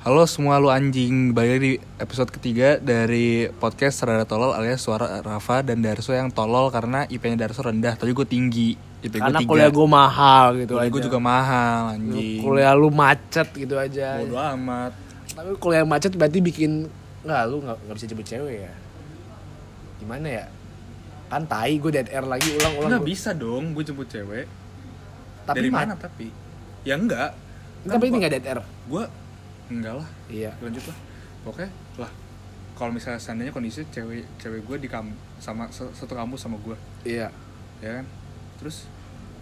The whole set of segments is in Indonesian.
Halo semua lu anjing, balik lagi di episode ketiga dari podcast Rada Tolol alias Suara Rafa dan Darso yang tolol karena IP-nya Darso rendah, tapi gue tinggi IP Karena tiga kuliah gue mahal gitu Kuliah aja. gue juga mahal anjing Kuliah lu macet gitu aja. Bodo amat Tapi kuliah macet berarti bikin nggak lu nggak nggak bisa jemput cewek ya? Gimana ya? Kan tai gue dead air lagi ulang-ulang. Nggak gua- bisa dong gue jemput cewek Tapi Dari ma- mana tapi? Ya enggak Tapi ini nggak dead air. Gue enggak lah, Iya. lanjut lah. Pokoknya lah. Kalau misalnya seandainya kondisi cewek cewek gue di kamp sama satu kampus sama gue. Iya. ya kan? Terus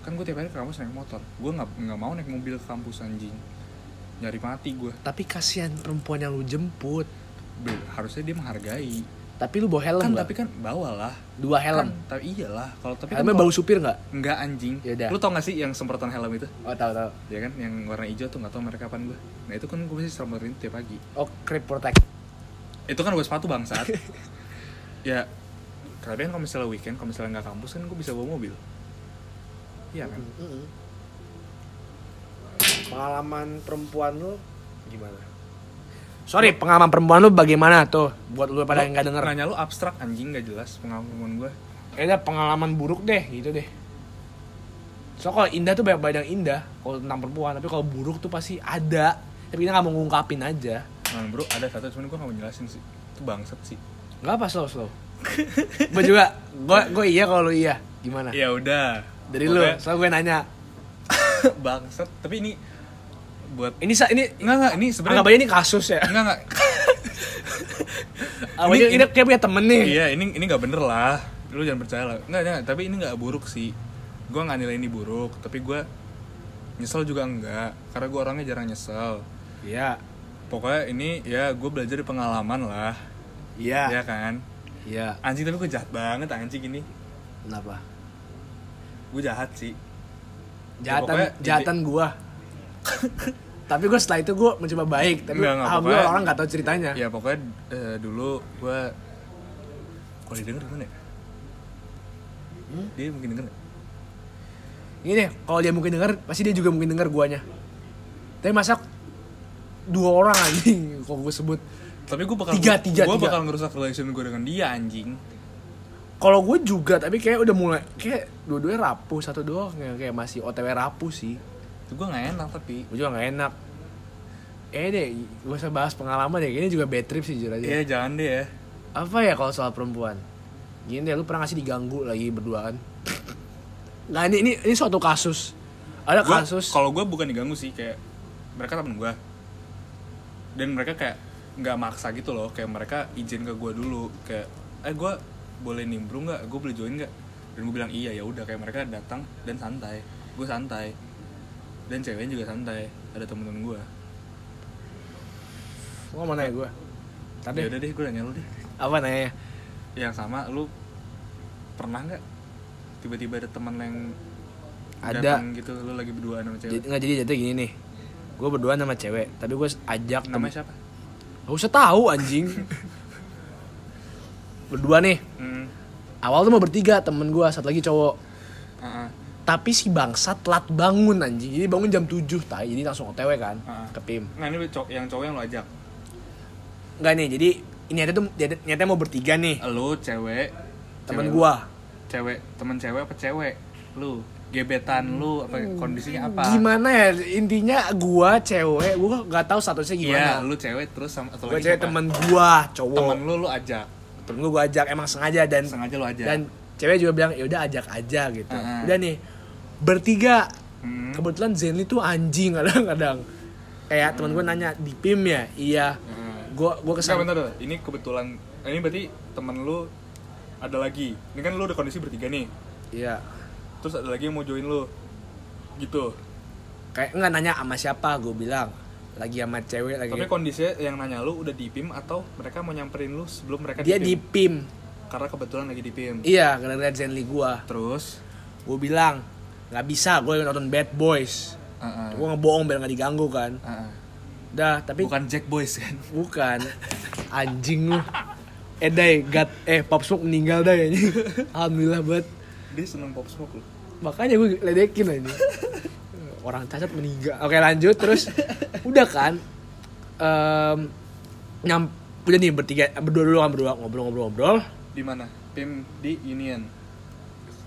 kan gue tiap hari ke kampus naik motor. Gue nggak nggak mau naik mobil ke kampus anjing. Nyari mati gue. Tapi kasihan perempuan yang lu jemput. Be- harusnya dia menghargai Tapi lu bawa helm kan nggak? tapi kan bawa lah Dua helm. kan, tapi iyalah kalau tapi Helmnya kan bau supir nggak? nggak anjing Yaudah. lu tau gak sih yang semprotan helm itu Oh tahu tahu. ya kan yang warna hijau tuh nggak tau mereka kapan gue nah itu kan gue mesti semprotin tiap pagi Oh creep protect. itu kan gue sepatu bangsat ya tapi kan kalau misalnya weekend kalau misalnya nggak kampus kan gue bisa bawa mobil iya kan Mm-mm. Pengalaman perempuan lu gimana? Sorry, pengalaman perempuan lu bagaimana tuh? Buat lu pada yang nggak denger. nanya lu abstrak anjing nggak jelas pengalaman gue Eh, dah, pengalaman buruk deh, gitu deh. So kalau indah tuh banyak banyak yang indah kalau tentang perempuan, tapi kalau buruk tuh pasti ada. Tapi kita nggak mau ngungkapin aja. Nah, bro, ada satu cuman gue gak mau jelasin sih. Itu bangsat sih. Nggak apa slow slow. gue juga, gue gue iya kalau lu iya. Gimana? Ya udah. Dari lu, Pokoknya selalu gue nanya. bangsat, tapi ini buat Ini sa ini enggak enggak ini sebenarnya anggap aja ini kasus ya. enggak enggak. Aja Ini- ini, kayak punya temen nih. iya, ini ini enggak bener lah. Lu jangan percaya lah. Enggak, enggak, tapi ini enggak buruk sih. Gue nggak nilai ini buruk, tapi gue nyesel juga enggak karena gue orangnya jarang nyesel. Iya. Pokoknya ini ya gue belajar dari pengalaman lah, ya Iya. kan. Iya. Anjing tapi gue jahat banget anjing ini. Kenapa? Gue jahat sih. Jahatan jadi- jahatan gua. tapi gue setelah itu gue mencoba baik, tapi Enggak, enggak, alhamdulillah pokoknya- orang nggak tahu ceritanya. ya pokoknya eh, dulu gue kalau didengar gimana ya dia mungkin denger nggak? Ini deh, kalau dia mungkin dengar, pasti dia juga mungkin dengar guanya. Tapi masa dua orang anjing kalau gue sebut. tapi gue bakal Tiga, tiga, gue tiga. bakal ngerusak relation gue dengan dia anjing Kalau gue juga, tapi kayak udah mulai kayak dua-duanya rapuh satu doang kayak, kayak masih OTW rapuh sih. Itu gue nggak enak tapi Gue juga nggak enak. Eh deh, gue usah bahas pengalaman deh. Ini juga bad trip sih jujur aja. ya jangan deh ya Apa ya kalau soal perempuan? Gini deh, lu pernah ngasih diganggu lagi berduaan? Nah ini ini ini suatu kasus. Ada Gua- kasus. kalau gue bukan diganggu sih kayak mereka temen gue dan mereka kayak nggak maksa gitu loh kayak mereka izin ke gue dulu kayak eh gue boleh nimbrung nggak gue boleh join nggak dan gue bilang iya ya udah kayak mereka datang dan santai gue santai dan ceweknya juga santai ada temen-temen gue Gua mau nanya gue. Tadi ya udah deh gue nanya lu deh apa nanya? yang sama lu pernah nggak tiba-tiba ada teman yang Ada. gitu lu lagi berdua sama Jadi, cewek nggak jadi jatuh gini nih. Gue berdua sama cewek, tapi gue ajak namanya siapa Gak usah tahu anjing. berdua nih. hmm. Awal tuh mau bertiga temen gue, satu lagi cowok. uh-uh. Tapi si bangsa telat bangun anjing. Jadi bangun jam 7 tai. Jadi langsung OTW kan Ah. ke PIM. nah ini cow- yang cowok yang lu ajak Enggak nih, jadi ini ada tuh niatnya mau bertiga nih. lu cewek Temen cewek- gua. cewek temen cewek apa cewek lu gebetan lu apa kondisinya apa Gimana ya intinya gua cewek, gua nggak tahu statusnya iya gimana. lu cewek terus sama atau Gua lagi cewek siapa? temen gua, cowok. temen lu lu ajak Temen gua gua ajak emang sengaja dan sengaja lu ajak dan cewek juga bilang ya udah ajak aja gitu. Uh-uh. Udah nih bertiga. Hmm. Kebetulan Zenly tuh anjing kadang-kadang. Kayak temen gue nanya di PIM ya, iya. Hmm. Gua gua Nggak, ke sana. bentar, bentar. ini kebetulan ini berarti temen lu ada lagi ini kan lu udah kondisi bertiga nih Iya. terus ada lagi yang mau join lu gitu Kayak enggak nanya sama siapa, gue bilang lagi sama cewek lagi. tapi kondisinya yang nanya lu udah di PIM atau mereka mau nyamperin lu sebelum mereka Dia di PIM? Karena kebetulan lagi di PIM Iya, gara-gara Zenly gua. terus Gue bilang nggak bisa, gue nonton Bad Boys. uh-uh, Gue ngebohong biar nggak diganggu kan. uh-uh. Dah, tapi bukan Jack Boys kan Bukan. Anjing lu. Eh dai, gat eh Pop Smoke meninggal dai anjing. Alhamdulillah banget. dia seneng pop smoke lu Makanya gue ledekin aja. Orang cacat meninggal. Oke, lanjut terus. Udah kan? em, nyam udah nih bertiga berdua dulu kan berdua ngobrol-ngobrol-ngobrol Di mana? PIM di Union.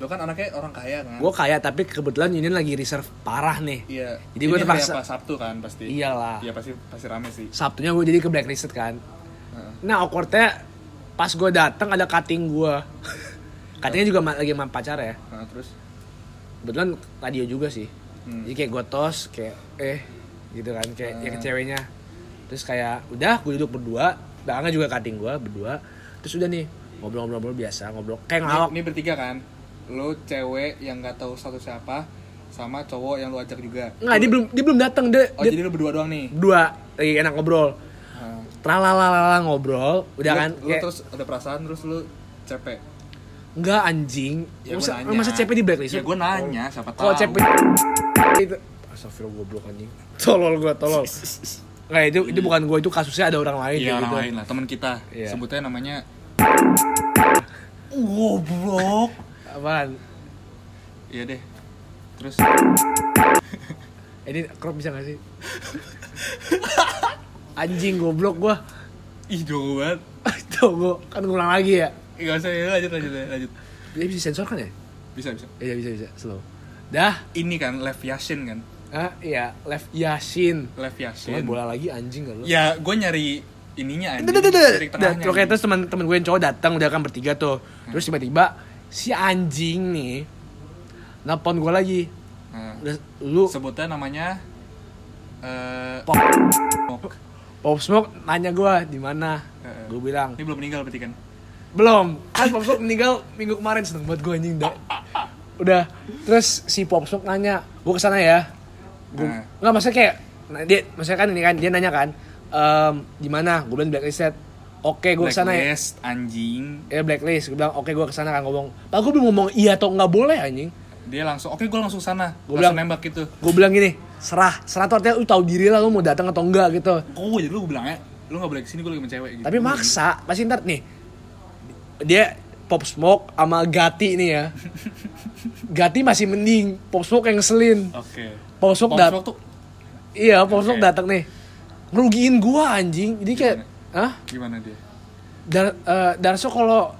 Lo kan anaknya orang kaya kan? gue kaya tapi kebetulan ini lagi reserve parah nih Iya. Jadi gua Ini terpaksa- pas Sabtu kan pasti. Iyalah. Iya pasti pasti rame sih. Sabtunya gue jadi ke blacklisted kan Heeh. nah awkwardnya pas gue datang ada cutting gue cuttingnya juga lagi sama pacar ya Nah, terus kebetulan radio juga sih Hmm. jadi kayak gue tos kayak eh gitu kan kayak Ah. yang ke ceweknya terus kayak udah gue duduk berdua belakangnya juga cutting gue berdua terus udah nih ngobrol-ngobrol biasa ngobrol kayak ini, ngelawak ini bertiga kan? Lo cewek yang nggak tahu satu siapa sama cowok yang lo ajak juga. nggak dia belum dia belum datang dia, Oh, dia jadi lo berdua doang nih. berdua lagi enak ngobrol tralalala ngobrol udah kan lo kayak terus ada perasaan terus lo cepet. enggak anjing Ya, masa, gua nanya. masa CP di blacklist Ya gue nanya, siapa tahu. kalau CP itu Astagfirullah goblok anjing tolol gue tolol nggak itu itu bukan gue itu kasusnya ada orang lain Iya kayak orang gitu. lain lah, teman kita. Iya. Sebutnya namanya Goblok. Apaan? Iya deh. Terus? Ini crop bisa gak sih? Anjing goblok gua. Ih jauh banget. Tuh gua kan ngulang lagi ya? Gak usah ya, lanjut lanjut lanjut. dia bisa sensor kan ya? Bisa bisa. iya bisa bisa. Slow. Dah. Ini kan Lev Yashin kan. ah iya. Left Yasin Lev Yashin. bola lagi anjing gak lu. Ya gue nyari ininya Tuh, tuh, tuh, tuh. Oke terus teman teman gue yang cowok datang udah kan bertiga tuh. Terus tiba-tiba si anjing nih nelpon gue lagi udah lu sebutnya namanya eh Pop. Mok. Pop Smoke nanya gue di mana Heeh. gue bilang Ini belum meninggal berarti kan? belum kan Pop Smoke meninggal minggu kemarin seneng banget gue anjing dah udah terus si Pop Smoke nanya gue ke sana ya gue Nah. nggak maksudnya kayak nah, dia maksudnya kan ini kan dia nanya kan ehm, di mana gue bilang blacklisted oke gue ke sana ya Blacklist, anjing. ya blacklist gue bilang oke gue ke sana kan ngomong pak gue belum ngomong iya atau nggak boleh anjing Dia langsung, oke gue langsung sana. Langsung bilang- nembak gitu. gue bilang gini serah serah tuh artinya lu tahu diri lah lu mau datang atau enggak gitu Oh jadi lu bilang ya, lu gak boleh ke sini gue lagi sama cewek gitu. tapi maksa pasti ntar nih dia pop smoke sama Gati nih ya Gati masih mending pop smoke yang ngeselin Oke. pop smoke Pop Smoke tuh iya pop smoke Oke. datang nih ngerugiin gua anjing jadi kayak ah gimana dia? Dar eh, Darso kalau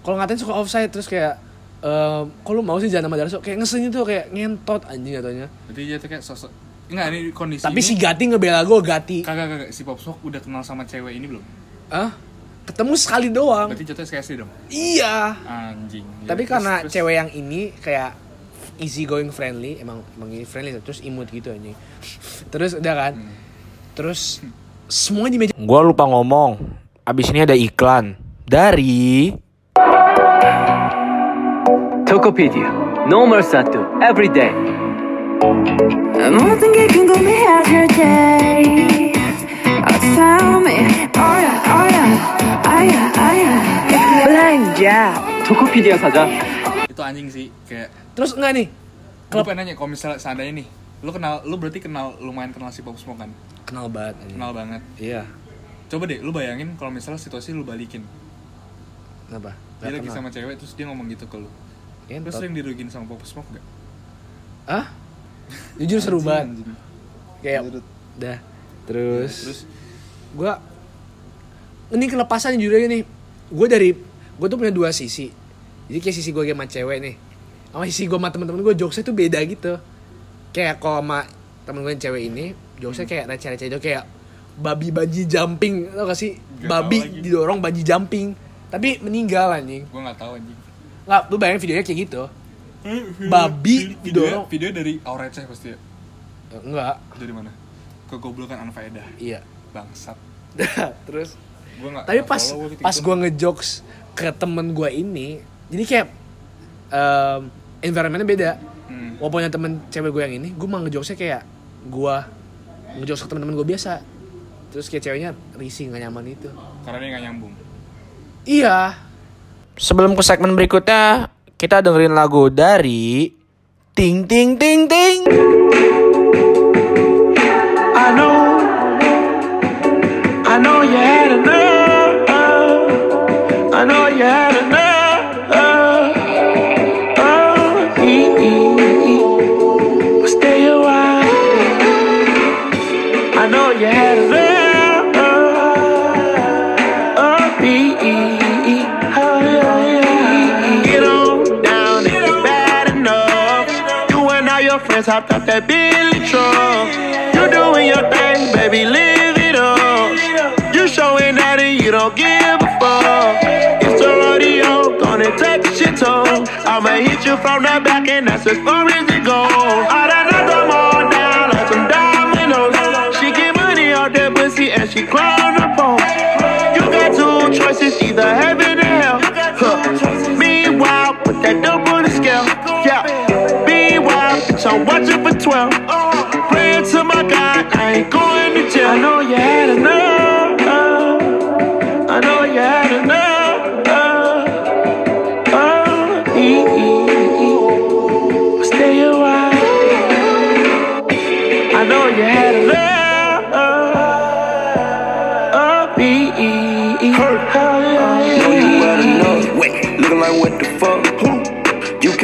kalau ngatain suka offside terus kayak eh kok lu mau sih jangan sama Darso? Kayak ngeselin itu kayak ngentot anjing katanya. Berarti dia tuh kayak sosok Enggak, ini kondisi tapi ini si Gati ngebela gue Gati. Kagak, kagak, si Pop Smoke udah kenal sama cewek ini belum? ah ketemu sekali doang. Berarti jatuhnya SKSD dong? iya. Anjing Ya, tapi terus- karena terus- cewek yang ini kayak easy going friendly emang emang ini friendly terus imut gitu anjing. Terus udah kan? Hmm. terus semua di meja gua lupa ngomong abis ini ada iklan dari Tokopedia. Normal satu every day. 모든 게 궁금해하실 때 Oh tell me 어야 어야 아야 아야 belanja Tokopedia saja. Itu anjing sih, kayak terus enggak nih Gue pengen nanya, kalau misalnya seandainya nih Lu kenal, lu berarti kenal, lumayan kenal si Pop Smoke kan? kenal banget anjing. Kenal banget. Iya. Coba deh, lu bayangin kalau misalnya situasi lu balikin. Kenapa? Dia Nggak lagi sama cewek, terus dia ngomong gitu ke lu. Lu Ngentot. sering dirugiin sama Pop Smoke gak? ah jujur seru banget. Kayak dah terus Terus, gua ini kelepasan jujur aja nih. Gue dari gue tuh punya dua sisi. Jadi kayak sisi gue sama cewek nih. Sama sisi gue sama temen-temen gue jokesnya tuh beda gitu kayak kalau sama temen gue yang cewek ini jokesnya kayak receh-receh itu kayak babi banji jumping tau gak sih? Gak babi tahu lagi. didorong banji jumping tapi meninggal anjing. Gue gak tahu anjing. Nggak lu bayangin videonya kayak gitu. Babi Video, didorong. video dari Aureceh pasti ya? Eh, enggak Dari mana? Kegoblokan Anfaedah iya. Bangsat. Terus Gue gak tapi gak pas follow gua gitu-gitu. pas gue ngejokes ke temen gue ini jadi kayak um, environmentnya beda Hmm. walaupun yang temen cewek gue yang ini gue mau ngejokesnya kayak gue ngejokes ke temen-temen gue biasa. Terus kayak ceweknya risih nggak nyaman itu. Karena dia gak nyambung. Iya. Sebelum ke segmen berikutnya kita dengerin lagu dari ting ting ting ting just hopped that Billy truck. You doing your thing, baby, live it up. You showing that and you don't give a fuck. It's a rodeo, gonna touch your toe. I'ma hit you from the back and that's as far as it goes. I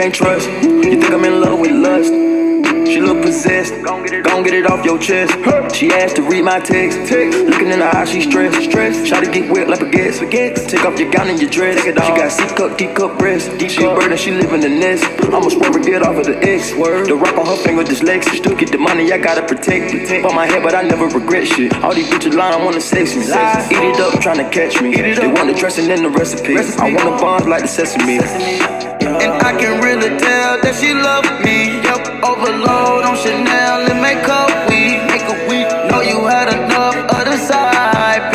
can't trust. You think I'm in love with lust? She look possessed. Gon' get it off your chest. She asked to read my text. Looking in her eyes, she stressed. Stressed. Try to get wet like baguettes. Baguettes. Take off your gown and your dress. She got C cup, D cup breast. She a bird and she live in the nest. I'ma swerve and get off of the X. Word. The rock on her finger dyslexic. Still get the money, I gotta protect it. On my head, but I never regret shit. All these bitches lying, wanna sex me. Eat it up, trying to catch me. They want the dressing in the recipe. I want a bond like the sesame. And I can really tell that she love me. Yep, overload on Chanel and makeup. We make a week. Know you had enough of the side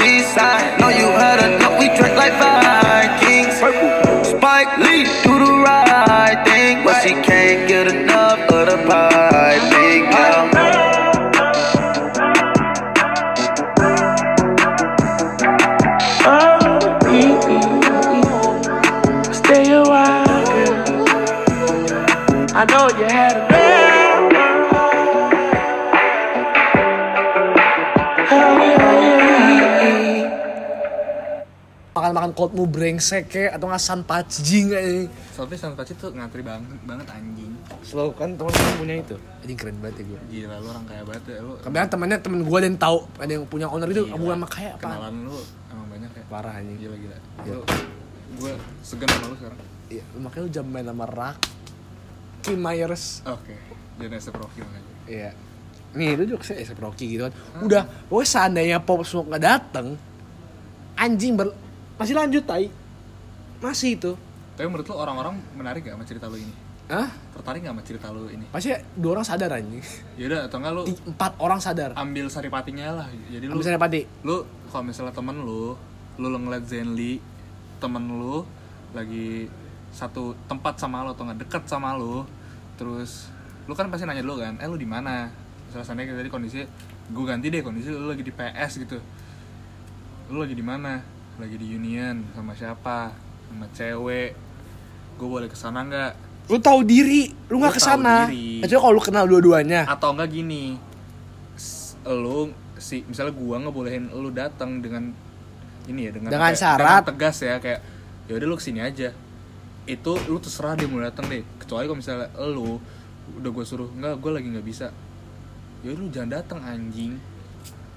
makan-makan cold mu brengsek kayak atau nggak san pacjing kayak Soalnya San Paci tuh ngantri banget, banget anjing Selalu kan teman-teman punya itu. Ini keren banget ya gue. Gila lu orang kaya banget ya Lu Kemudian temannya temen gue dan tahu ada yang punya owner itu Gila. bukan sama kayak apa. Kenalan lu emang banyak ya Parah anjing. Gila gila Iya. Lu Gue segan sama lu sekarang Iya, makanya lu jangan main sama Rocky Myers. Oke Jangan esep Rocky makanya Iya. Nih, itu juga saya Rocky gitu kan. Udah, pokoknya seandainya Pop Smoke nggak dateng, anjing ber masih lanjut tai. Masih itu. Tapi menurut lu orang-orang menarik gak sama cerita lu ini? Hah? Tertarik gak sama cerita lu ini? Pasti dua orang sadar anjing. Yaudah atau enggak lu Ti- Empat orang sadar. ambil saripatinya lah Jadi lu Misalnya Pati, lu kalau misalnya temen lu lu lo ngeliat Zenly temen lu lagi satu tempat sama lo atau nggak deket sama lu terus lu kan pasti nanya dulu kan eh lu di mana misalnya seandainya tadi kondisi gue ganti deh kondisi lu lagi di PS gitu lu lagi di mana lagi di Union sama siapa? Sama cewek. Gue boleh ke sana nggak? Lu tahu diri, lu nggak ke sana. Kecuali kalau lu kenal dua-duanya. atau enggak gini. Lu si misalnya gua ngebolehin lu datang dengan ini ya dengan Dengan kayak- syarat. dengan tegas ya kayak ya udah lu ke sini aja. Itu lu terserah dia mau datang deh. Kecuali kalau misalnya lu udah gue suruh enggak gue lagi nggak bisa. Ya lu jangan datang anjing.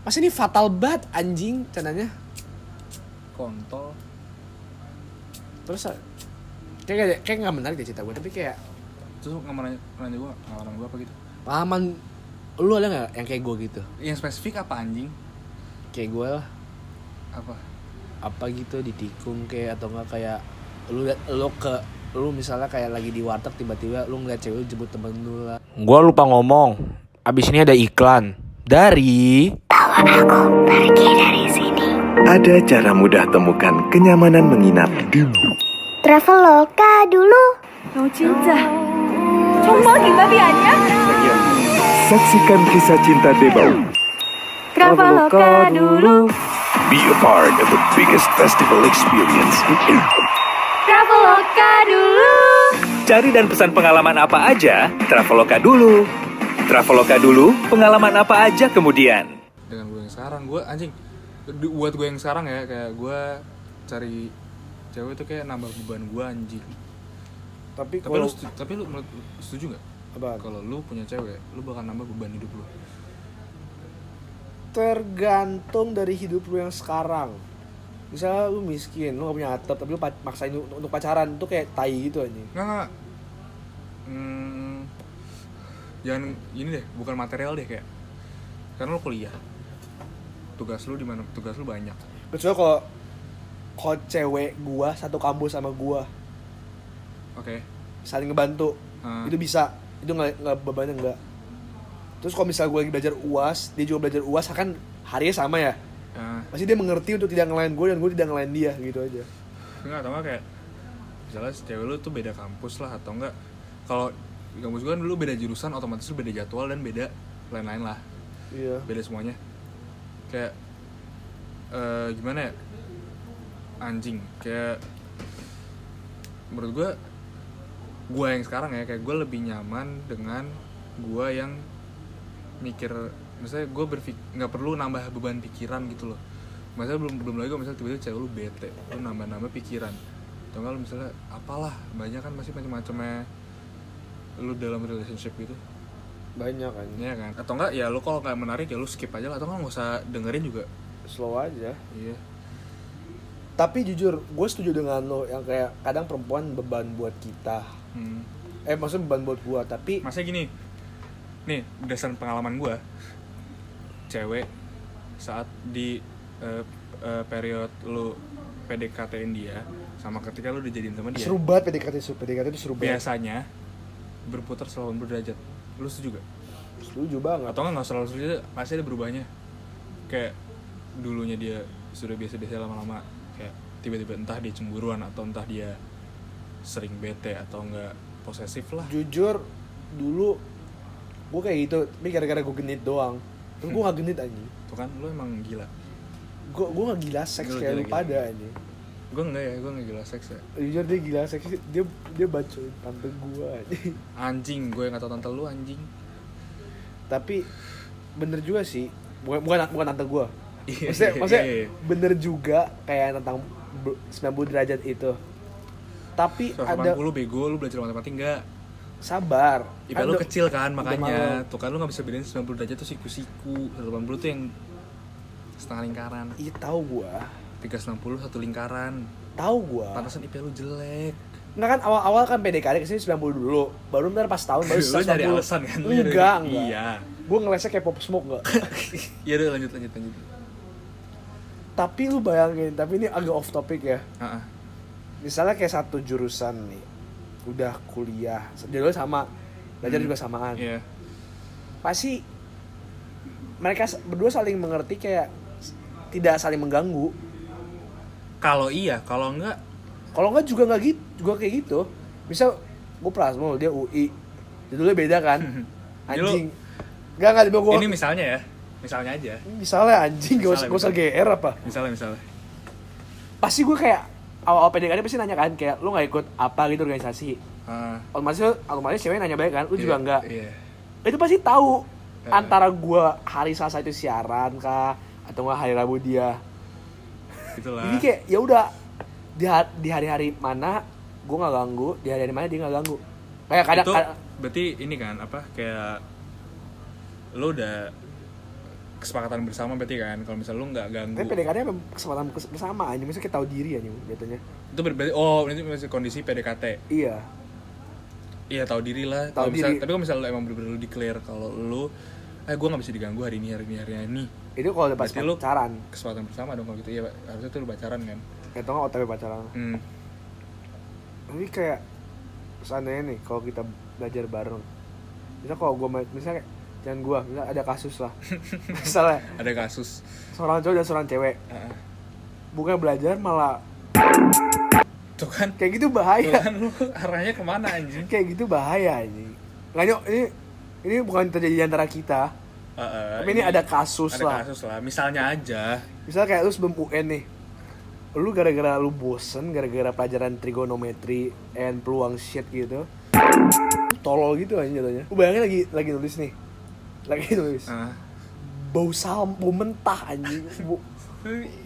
Masa ini fatal banget anjing cananya. Kontol. Terus kayak kayak, kayak nggak menarik deh cerita gue, tapi kayak terus nggak mau nanya, nanya gue pengalaman gue apa gitu? Pengalaman lu ada nggak yang kayak gue gitu? yang spesifik apa anjing? Kayak gue lah, apa? Apa gitu ditikung kayak atau enggak kayak lu liat lu ke lu misalnya kayak lagi di warteg tiba-tiba lu ngeliat cewek lu jemput temen lu lah. Gua lupa ngomong. Abis ini ada iklan. Dari ada cara mudah temukan kenyamanan menginap di Traveloka dulu. Ya. Saksikan kisah cinta Debau. Traveloka dulu. Be a part of the biggest festival experience. Traveloka dulu. Cari dan pesan pengalaman apa aja, Traveloka dulu. Traveloka dulu, pengalaman apa aja kemudian. Dengan gue yang sekarang, gue anjing buat gue yang sekarang ya kayak gue cari cewek itu kayak nambah beban gue anjing. Tapi tapi lu setu- tapi lu menurut setuju nggak? Kalau lu punya cewek lu bakal nambah beban hidup lu. Tergantung dari hidup lu yang sekarang. Misalnya lu miskin lu gak punya atap tapi lu maksain untuk, pacaran itu kayak tai gitu anjing. Nggak nggak. Hmm, jangan ini deh bukan material deh kayak. Karena lu kuliah tugas lu di mana tugas lu banyak. Kecuali kalau kalau cewek gua satu kampus sama gua oke. saling ngebantu Hmm. itu bisa. Itu nggak nggak bebannya nggak. Terus kalau misalnya gue lagi belajar uas dia juga belajar uas kan harinya sama ya? Nah, pasti dia mengerti untuk tidak ngelain gue dan gue tidak ngelain dia gitu aja. Enggak atau enggak kayak misalnya cewek lu tuh beda kampus lah atau enggak kalau di kampus gue kan dulu beda jurusan otomatis lu beda jadwal dan beda lain-lain lah. Iya. Beda semuanya kayak eh gimana ya anjing kayak menurut gue gue yang sekarang ya kayak gue lebih nyaman dengan gue yang mikir misalnya gue berpikir nggak perlu nambah beban pikiran gitu loh. Misalnya belum belum lagi misalnya tiba-tiba cewek lu bete lu nambah-nambah pikiran. Atau enggak misalnya apalah banyak kan masih macam-macamnya lu dalam relationship gitu banyak kan Iya kan? Atau enggak ya lu kalau nggak menarik ya lu skip aja lah. Atau enggak nggak usah dengerin juga. Slow aja. Iya. Tapi jujur gue setuju dengan lo yang kayak kadang perempuan beban buat kita. Hmm. eh maksudnya beban buat gue tapi Masanya gini. Nih berdasarkan pengalaman gua cewek saat di eh, eh, period lu PDKT-in dia sama ketika lu dijadiin sama dia. Seru banget PDKT seru PDKT itu seru banget. Biasanya berputar 180 derajat lu setuju gak? setuju banget. Atau nggak selalu setuju pasti ada berubahnya. Kayak dulunya dia sudah biasa-biasa lama-lama kayak tiba-tiba entah dia cemburuan atau entah dia sering bete atau enggak posesif lah. Jujur dulu gue kayak gitu tapi gara-gara gue genit doang. Terus gue gak genit anjing. Tuh kan lu emang gila. Gue gue gak gila seks Lu kayak lu gila-gila. pada anjing gue enggak ya gue enggak gila seks ya. Jujur dia gila seks dia dia bacoin tante gue anjing. Anjing gue yang tau tante lu anjing. Tapi bener juga sih. Bukan bukan, bukan tante gue Iya, maksudnya, iya, maksudnya iya. bener juga kayak tentang be- 90 derajat itu. Tapi 180 ada bego lu belajar matematika enggak? Sabar. IPA lu kecil kan makanya. tuh kan lu gak bisa bedain 90 derajat tuh siku-siku. 180 tuh yang setengah lingkaran. Iya tahu gue 360 satu lingkaran. Tahu gue pantasan IPA lu jelek. Nggak kan awal-awal kan PDKT ke sini 90 dulu. Baru ntar pas tahun baru Lu nyari 180. alasan kan? Lu Enggak, enggak. Iya. Gue ngelesnya kayak pop smoke enggak. Iya udah lanjut lanjut lanjut. Tapi lu bayangin, tapi ini agak off topic ya. Heeh. Misalnya kayak satu jurusan nih Udah kuliah Dulu sama Belajar Hmm. juga samaan. Iya. Pasti Mereka berdua saling mengerti kayak Tidak saling mengganggu kalau iya kalau enggak? Kalau enggak juga enggak gitu Juga kayak gitu. Misal Gue Prasmo, dia UI Judulnya beda kan? Anjing. Enggak, enggak, tiba gue ini misalnya ya? Misalnya aja. Misalnya anjing, gak usah, usah GR apa? Misalnya misalnya. Pasti gue kayak Awal-awal PDKT pasti nanya kan Kayak lu gak ikut apa gitu organisasi? Heeh. Otomatis, otomatis cewek nanya balik kan Lu juga Iya, enggak iya. Itu pasti tahu Heeh. Antara gue hari Selasa itu siaran kah Atau enggak hari Rabu dia itulah. Jadi kayak ya udah di, ha- di hari-hari mana gue nggak ganggu di hari-hari mana dia nggak ganggu. Kayak kadang itu kadang- berarti ini kan apa kayak lu udah kesepakatan bersama berarti kan kalau misal lu nggak ganggu. Tapi PDKT apa kesempatan kes- bersama aja misalnya kita tahu diri aja jatuhnya. Itu ber- berarti oh ini masih kondisi PDKT iya. Iya tahu diri lah. Tahu Kalau misal diri. tapi kalau misal lu emang bener-bener lu declare kalau lu eh gue nggak bisa diganggu hari ini hari ini hari ini. Itu kalau udah pas pacaran. kesempatan bersama dong kalau gitu. Iya harusnya tuh lu pacaran kan? Atau nggak OTW pacaran? Hmm. tapi kayak seandainya nih kalau kita belajar bareng. Misal kalau gue misalnya kayak, jangan gue misal ada kasus lah. Misalnya. Ada kasus. Seorang cowok dan seorang cewek. Heeh. bukan belajar malah tuh kan. Kayak gitu tuh bahaya kan lu arahnya ke mana anjing? Kayak gitu bahaya ini nggak nyok ini ini bukan terjadi di antara kita. Heeh, tapi ini, ada kasus ada lah. kasus lah. Misalnya aja. Misal kayak lu sebelum UN nih. Lu gara-gara lu bosen gara-gara pelajaran trigonometri and peluang shit gitu. Tolol gitu aja jatuhnya. Lu bayangin lagi lagi nulis nih. Lagi nulis. Heeh. bau sampo mentah anjing. Bu-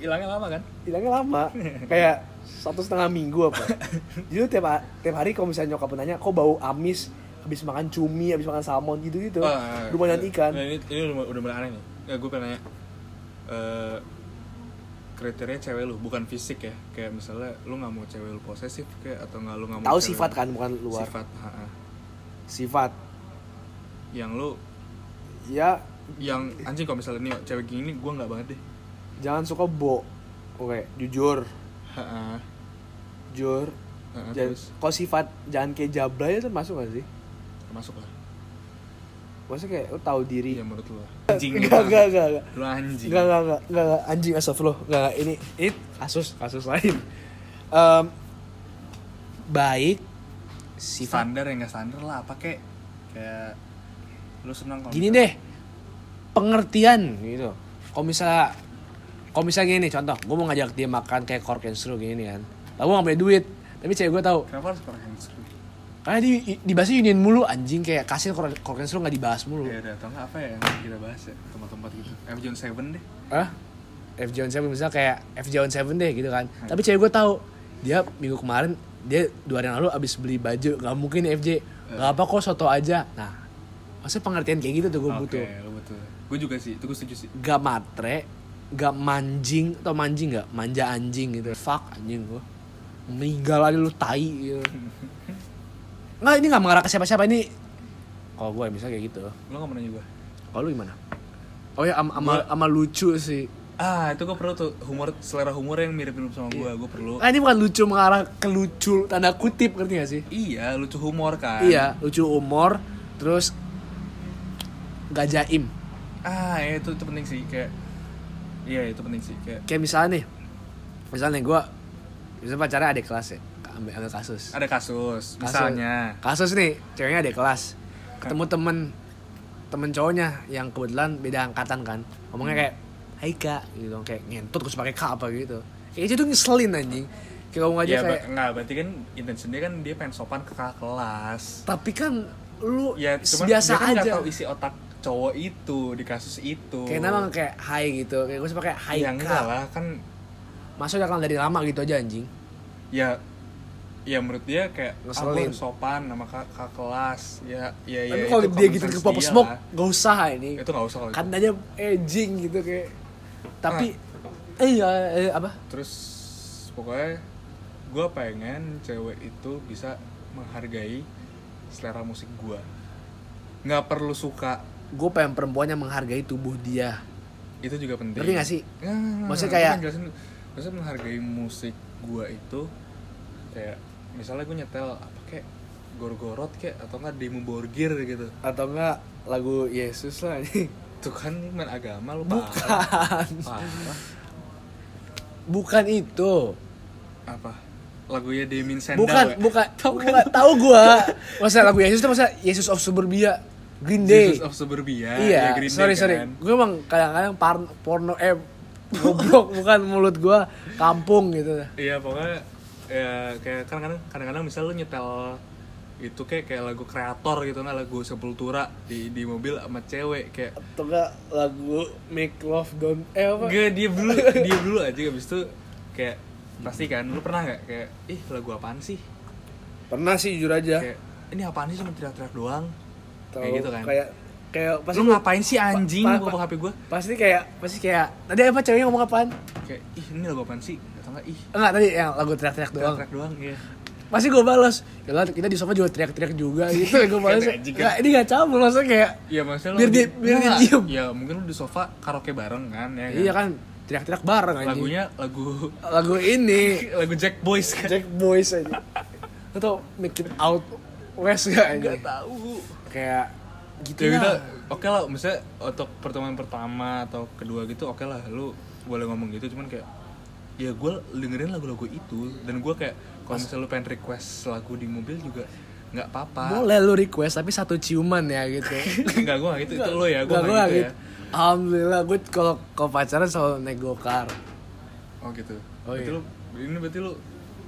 hilangnya lama kan? Hilangnya lama. Kayak satu setengah minggu apa. Jadi tiap, tiap hari kalau misalnya nyokap nanya kok bau amis habis makan cumi habis makan salmon gitu gitu Ah, lu banyak ikan. Nah, ini, ini udah, udah mulai aneh nih. Ya, gue pengen nanya. eh, kriteria cewek lu bukan fisik ya. Kayak misalnya lu nggak mau cewek lu posesif kayak atau nggak lu nggak mau tahu sifat kan bukan luar? Sifat, ha-ha. sifat. Yang lu ya. Yang anjing kalau misalnya nih cewek gini gue nggak banget deh. Jangan suka bo. Oke jujur. Jujur. Heeh, jangan terus? Kok sifat jangan kayak jablay itu masuk gak sih masuk lah maksudnya kayak lu tahu diri ya menurut lu lah. anjing Enggak, enggak, enggak, enggak. lu anjing Enggak, enggak, enggak, enggak, enggak, anjing astagfirullah. Enggak, enggak, ini ini kasus kasus lain. Em, baik sifat standar ya nggak standar lah apa kek kayak lu senang kalau gini deh. Pengertian gitu. Kalau misalnya kalau misalnya gini contoh, gue mau ngajak dia makan kayak cork and screw gini kan. Lalu gue gak punya duit, tapi cewek gue tahu. kenapa harus pakai handshake Karena di dibahas union mulu anjing kayak kasih cork cork and screw gak dibahas mulu. ya udah atau nggak apa ya yang kita bahas ya tempat-tempat gitu F John Seven deh Hah? F John Seven misalnya kayak F John Seven deh gitu kan. Tapi cewek gue tahu dia minggu kemarin dia dua hari yang lalu abis beli baju nggak mungkin FJ nggak apa kok soto aja. Nah, maksudnya pengertian kayak gitu tuh gue oke butuh. betul gue juga sih itu gue setuju sih Gak matre, gak manjing atau manjing gak manja anjing gitu. Fuck anjing gue. Meninggal aja lu tai gitu. Nggak ini nggak mengarah ke siapa-siapa ini. Kalau gue misalnya kayak gitu. lu nggak pernah juga Kalau lu gimana? Oh ya ama, ama, Gua- ama lucu sih. ah itu gue perlu tuh humor selera humor yang mirip-mirip sama gue gue perlu Ah ini bukan lucu mengarah ke lucu tanda kutip ngerti gak sih? iya lucu humor kan Iya, lucu umur, terus gak jaim. ah ya, itu itu penting sih kayak iya itu penting sih kayak Kayak misalnya nih, misalnya gue, misalnya pacarnya ada kelas ya, ambil, ambil kasus. ada kasus Kasus. misalnya Kasus nih, ceweknya ada kelas, ketemu temen, temen cowoknya yang kebetulan beda angkatan kan, ngomongnya kayak, Hai kak, gitu, kayak ngentot terus pakai kak apa gitu. Kayak itu tuh ngeselin anjing. Kayak ngomong aja ya kayak, nggak berarti kan intensinya kan dia pengen sopan ke kakak kelas tapi kan lu ya cuman biasa dia kan aja. tahu isi otak cowok itu di kasus itu Kayak nama kayak hai gitu, kayak gue suka kayak hai ya kak. enggak lah kan Masuk udah kenal dari lama gitu aja anjing. ya ya menurut dia kayak ah, Ngeselin. harus sopan sama kakak, kakak kelas ya ya ya Tapi kalau dia gitu ke pop smoke, gak usah ini. itu nggak usah kalau itu. Kan aja edging gitu kayak. Tapi eh ya eh, apa? terus pokoknya gue pengen cewek itu bisa menghargai selera musik gue nggak perlu suka Gue pengen perempuan yang menghargai tubuh dia. itu juga penting Ngerti gak sih? Nggak, nggak, Maksudnya nggak. kayak- maksudnya menghargai musik gue itu kayak misalnya gue nyetel apa kayak gorgorot kayak atau enggak demo borgir gitu Atau enggak lagu Yesus lah ini. itu kan main agama lu Bukan. parah. Bukan itu. apa lagunya Demin Sendal Bukan, ya? bukan. Bukan tahu gua. Masa lagu Yesus itu masa Yesus of Suburbia Green Day. Jesus of Suburbia iya, ya Green Day sorry sorry. kan. Gue emang kadang-kadang porno eh goblok bukan mulut gua kampung gitu. Iya pokoknya ya kayak kadang-kadang kadang-kadang misal lu nyetel itu kayak kayak lagu kreator gitu nah lagu sepultura di di mobil sama cewek kayak Atau enggak lagu Make Love Don't eh apa? gak dia dulu dia dulu aja abis itu kayak pasti kan lu pernah nggak kayak ih lagu apaan sih Pernah sih jujur aja. kayak ini apaan sih cuma teriak-teriak doang Tahu, kayak gitu kan Kayak kayak pasti lu ngapain sih anjing pa- gua hp gua pasti kayak pasti kayak tadi apa ceweknya ngomong apaan? kayak ih ini lagu apaan sih atau enggak ih Enggak tadi yang lagu teriak-teriak doang. teriak-teriak doang iya Pasti gue balas. Ya lah, kita di sofa juga teriak-teriak juga gitu. gue balas. Kan. Enggak, ini gak cabul maksudnya kayak Iya maksudnya Biar di- dia- biar dia Nggak, diem. Ya mungkin lu di sofa karaoke bareng kan ya kan iya kan teriak-teriak bareng anjing. lagunya lagu lagu ini lagu Jack Boys kan Jack Boys aja. Atau Make It Out West gak anjing? nggak tahu Kayak gitu ya kita oke lah misalnya untuk pertemuan pertama atau kedua gitu oke lah lu boleh ngomong gitu cuman kayak ya gue dengerin lagu-lagu itu dan gue kayak kalau misalnya lu pengen request lagu di mobil juga nggak apa-apa Boleh lu request tapi satu ciuman ya gitu. nggak gue gitu itu lo ya gue Nggak, gitu, gitu. Alhamdulillah gue kalau kalau pacaran selalu gokar. ya oh gitu Oh, berarti iya. lu ini berarti lu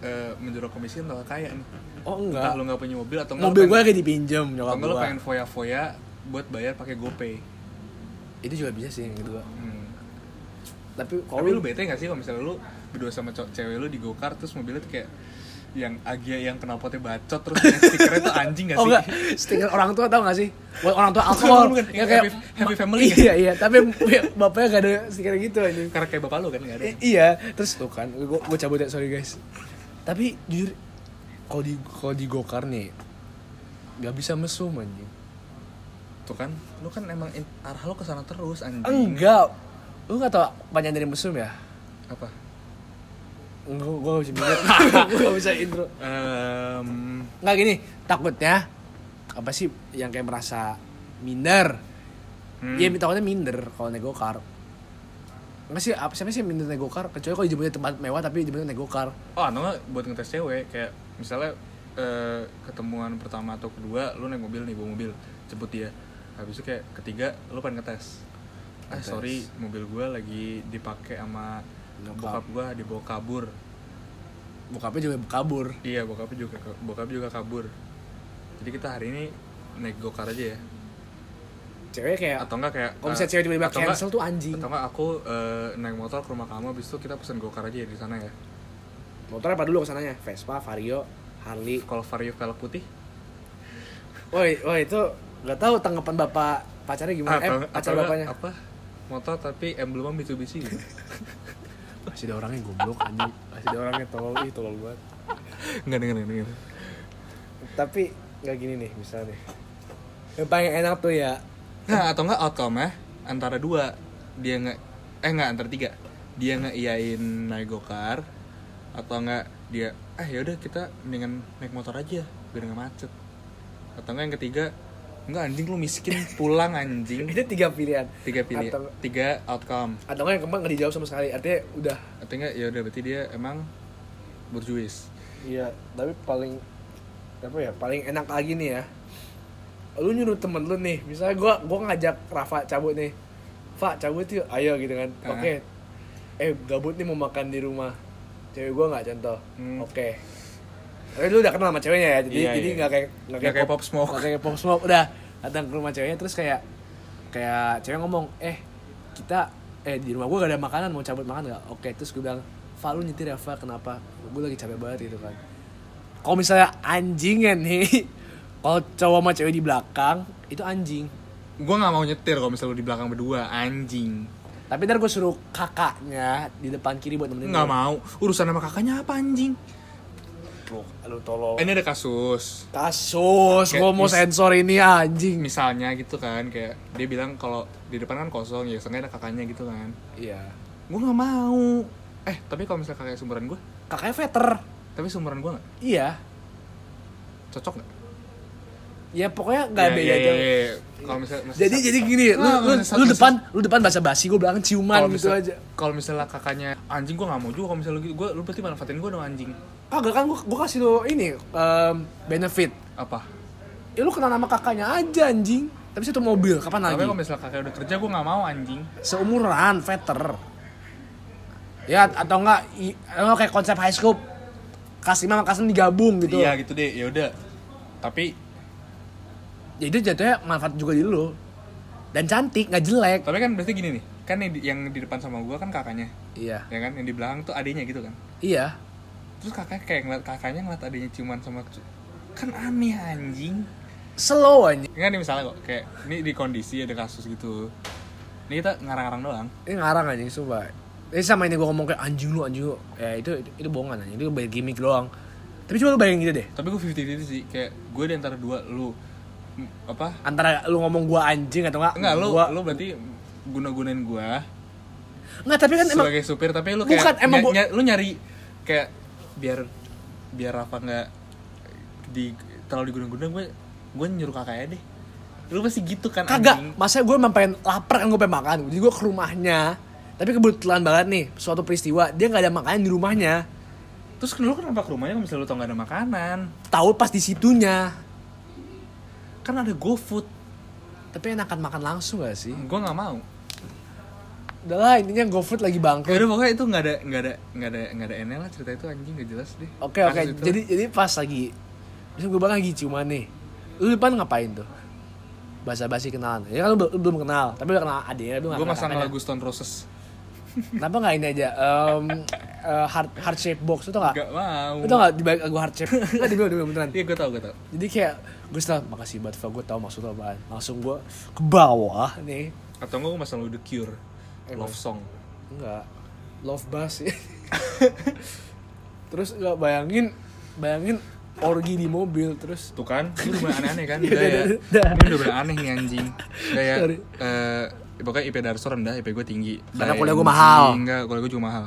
eh, menjorok komisi atau kaya nih Oh entah enggak. lu nggak punya mobil atau nggak Mobil lu gue lagi dipinjam nyokap nggak lu gue. pengen foya-foya buat bayar pakai GoPay Itu juga bisa sih yang kedua. hmm. Tapi kalau lu bete gak sih kalau misalnya lu berdua sama cewek lu di go-kart terus mobilnya tuh kayak yang Agia yang knalpotnya bacot terus stikernya tuh anjing gak Oh sih? enggak, stiker orang tua tau gak sih? Buat orang tua alkohol Bukan, yang happy- happy family kan? Iya iya, tapi bapaknya gak ada stiker gitu aja. Karena kayak bapak lu kan gak ada. I- iya, terus tuh kan, gue gue cabut ya, sorry guys. Tapi jujur, kalau di kalau di gokar nih, gak bisa mesum anjing. tuh kan lu kan emang in- arah lu ke sana terus anjing Enggak. Lu gak tau panjang dari museum ya? apa Enggak, gue gak bisa mikir. gue gak bisa intro. Em, Nggak gini, takutnya apa sih yang kayak merasa minder. hmm, Iya, takutnya minder kalau naik gokar. Enggak sih, apa siapa sih yang minder naik gokar? Kecuali kalau dijemputnya tempat mewah tapi dijemputnya naik gokar. oh atau nggak buat ngetes cewek kayak misalnya eh, ketemuan pertama atau kedua lu naik mobil nih bawa mobil jemput dia habis itu kayak ketiga lu pengen ngetes ah Ngetes. sorry mobil gua lagi dipakai sama Nyokap. bokap gua dibawa kabur Bokapnya juga kabur. iya bokapnya juga bokap juga kabur jadi kita hari ini naik gokar aja ya Cewek kayak atau enggak kayak kalau eh, misalnya cewek tiba-tiba atau enggak- cancel tuh anjing. atau enggak aku eh, naik motor ke rumah kamu habis itu kita pesen gokar aja ya di sana ya Motor apa dulu ke sananya? Vespa, Vario, Harley. kalau vario velg putih Woi, woi itu nggak tahu tanggapan bapak pacarnya gimana? eh, atau- pacar atau enggak bapaknya. apa motor tapi emblemnya Mitsubishi gitu. Masih ada orangnya goblok anjing. Masih ada orangnya tolol, ih tolol banget. Enggak denger denger. Tapi nggak gini nih, misalnya. Yang paling enak tuh ya Nah, atau enggak outcome ya antara dua dia nggak eh enggak antara tiga dia nggak iyain naik gokar atau enggak dia eh yaudah kita mendingan naik motor aja biar nggak macet atau enggak yang ketiga enggak anjing lu miskin pulang anjing itu tiga pilihan. tiga pilih Atau- tiga outcome Atau nggak yang kemarin nggak dijawab sama sekali. Artinya udah. atau enggak ya udah berarti dia emang berjuis Iya, tapi paling apa ya? Paling enak lagi nih ya. Lu nyuruh temen lu nih, misalnya gua gua ngajak Rafa cabut nih. Fa, cabut yuk, ayo gitu kan. Ah. Oke. Eh, gabut nih mau makan di rumah. Cewek gua nggak contoh. Hmm. Oke. Tapi lu udah kenal sama ceweknya ya, jadi Iya, jadi iya. nggak kayak Nggak kayak Pop Smoke. nggak kayak pop smoke udah datang ke rumah ceweknya terus kayak kayak cewek ngomong eh kita eh di rumah gua gak ada makanan mau cabut makan nggak oke terus gue bilang Fa lu nyetir ya Fa kenapa gue lagi capek banget gitu kan kalau misalnya anjingan nih kalau cowok sama cewek di belakang itu anjing gua nggak mau nyetir kalau misalnya lu di belakang berdua anjing tapi ntar gue suruh kakaknya di depan kiri buat nemenin nggak gua. mau. Urusan sama kakaknya apa anjing? Bro, lu tolong. Ini ada kasus. Kasus Kayak gue mau sensor ini anjing. Misalnya gitu kan kayak dia bilang kalau di depan kan kosong ya seenggaknya ada kakaknya gitu kan. Iya. Gue nggak mau. Eh tapi kalau misalnya kakaknya sumuran gue kakaknya veter. Tapi sumuran gue nggak? Iya. Cocok nggak ya pokoknya nggak Ya, beda ya, ya, ya, ya. kalau misalnya jadi jadi gini lu Nggak, lu, lu masih- depan lu depan bahasa basi gue belakang ciuman kalau gitu misal- aja. kalau misalnya kakaknya anjing gue nggak mau juga kalau misalnya gitu. Gue lu berarti manfaatin gue dong anjing. Kagak kan gue gue kasih lo ini em, benefit. Apa? Ya lu kenal nama kakaknya aja anjing. Tapi satu mobil kapan tapi lagi? kalau misalnya kakaknya udah kerja gue nggak mau anjing. Seumuran veter. Ya atau enggak i- atau kayak konsep high school kelas 5 sama kelas 6 digabung gitu. Iya gitu deh. Ya udah. Tapi ya itu jatuhnya manfaat juga di lu. Dan cantik nggak jelek. Tapi kan berarti gini nih kan yang di, yang di depan sama gue kan kakaknya. Iya. Ya kan yang di belakang tuh adiknya gitu kan. Iya. Terus kakaknya kayak ngeliat kakaknya ngeliat adiknya ciuman sama kan aneh anjing. Slow anjing. Enggak nih misalnya kok kayak ini di kondisi ada kasus gitu. Ini kita ngarang-ngarang doang. Ini ngarang anjing sumpah. Ini sama ini gue ngomong kayak anjing lu anjing lu. Ya itu itu, itu bohongan anjing. Itu bayar gimmick doang. Tapi coba lu bayangin gitu deh. Tapi gue 50-50 sih kayak gue di antara dua lu apa? Antara lu ngomong gua anjing atau enggak enggak lu gua lu berarti guna-gunain gue enggak tapi kan emang sebagai supir tapi lu kayak Bukan, emang ny- lu nyari kayak biar biar Rafa nggak di terlalu diguna-guna gue gue nyuruh kakaknya deh. Lu pasti gitu kan kagak anjing. masa gue emang pengen lapar kan gue pengen makan jadi gue ke rumahnya. Tapi kebetulan banget nih suatu peristiwa dia nggak ada makanan di rumahnya. Terus lu kenapa ke rumahnya kalau misalnya lu tau gak ada makanan? Tahu pas di situnya kan ada GoFood. Tapi enakan makan langsung gak sih? Gue nggak mau. Udah lah intinya GoFood lagi ya bangkrut. Udah pokoknya itu nggak ada nggak ada nggak ada nggak ada enel lah cerita itu anjing gak jelas deh. Oke oke. Kasus itu. jadi jadi pas lagi misalnya gue lagi ciuman nih lu depan ngapain tuh? Basa basi kenalan. Ya kan lu, lu belum kenal tapi udah kenal adiknya lu gue masang lagu Stone Roses. Kenapa nggak ini aja? Um, uh, heart heart shape box itu nggak? Nggak mau. Itu nggak? Di balik lagu heart shape. Nggak di bawah di bawah beneran. Iya gue tau gue tau jadi kayak gue setelah makasih banget Fa gue tau maksud lo apaan langsung gue ke bawah nih. Atau enggak gue masang lagu The Cure Emang. love song. Enggak love bass ya terus nggak bayangin bayangin orgi di mobil terus. Tuh kan, ini udah mulai aneh-aneh kan Iya, Udah ya, udah, udah. ini udah mulai aneh nih anjing. Ya, Sorry. eh, pokoknya IP Darso rendah, IP gue tinggi. Karena kuliah gua mahal. Enggak, kuliah gue juga mahal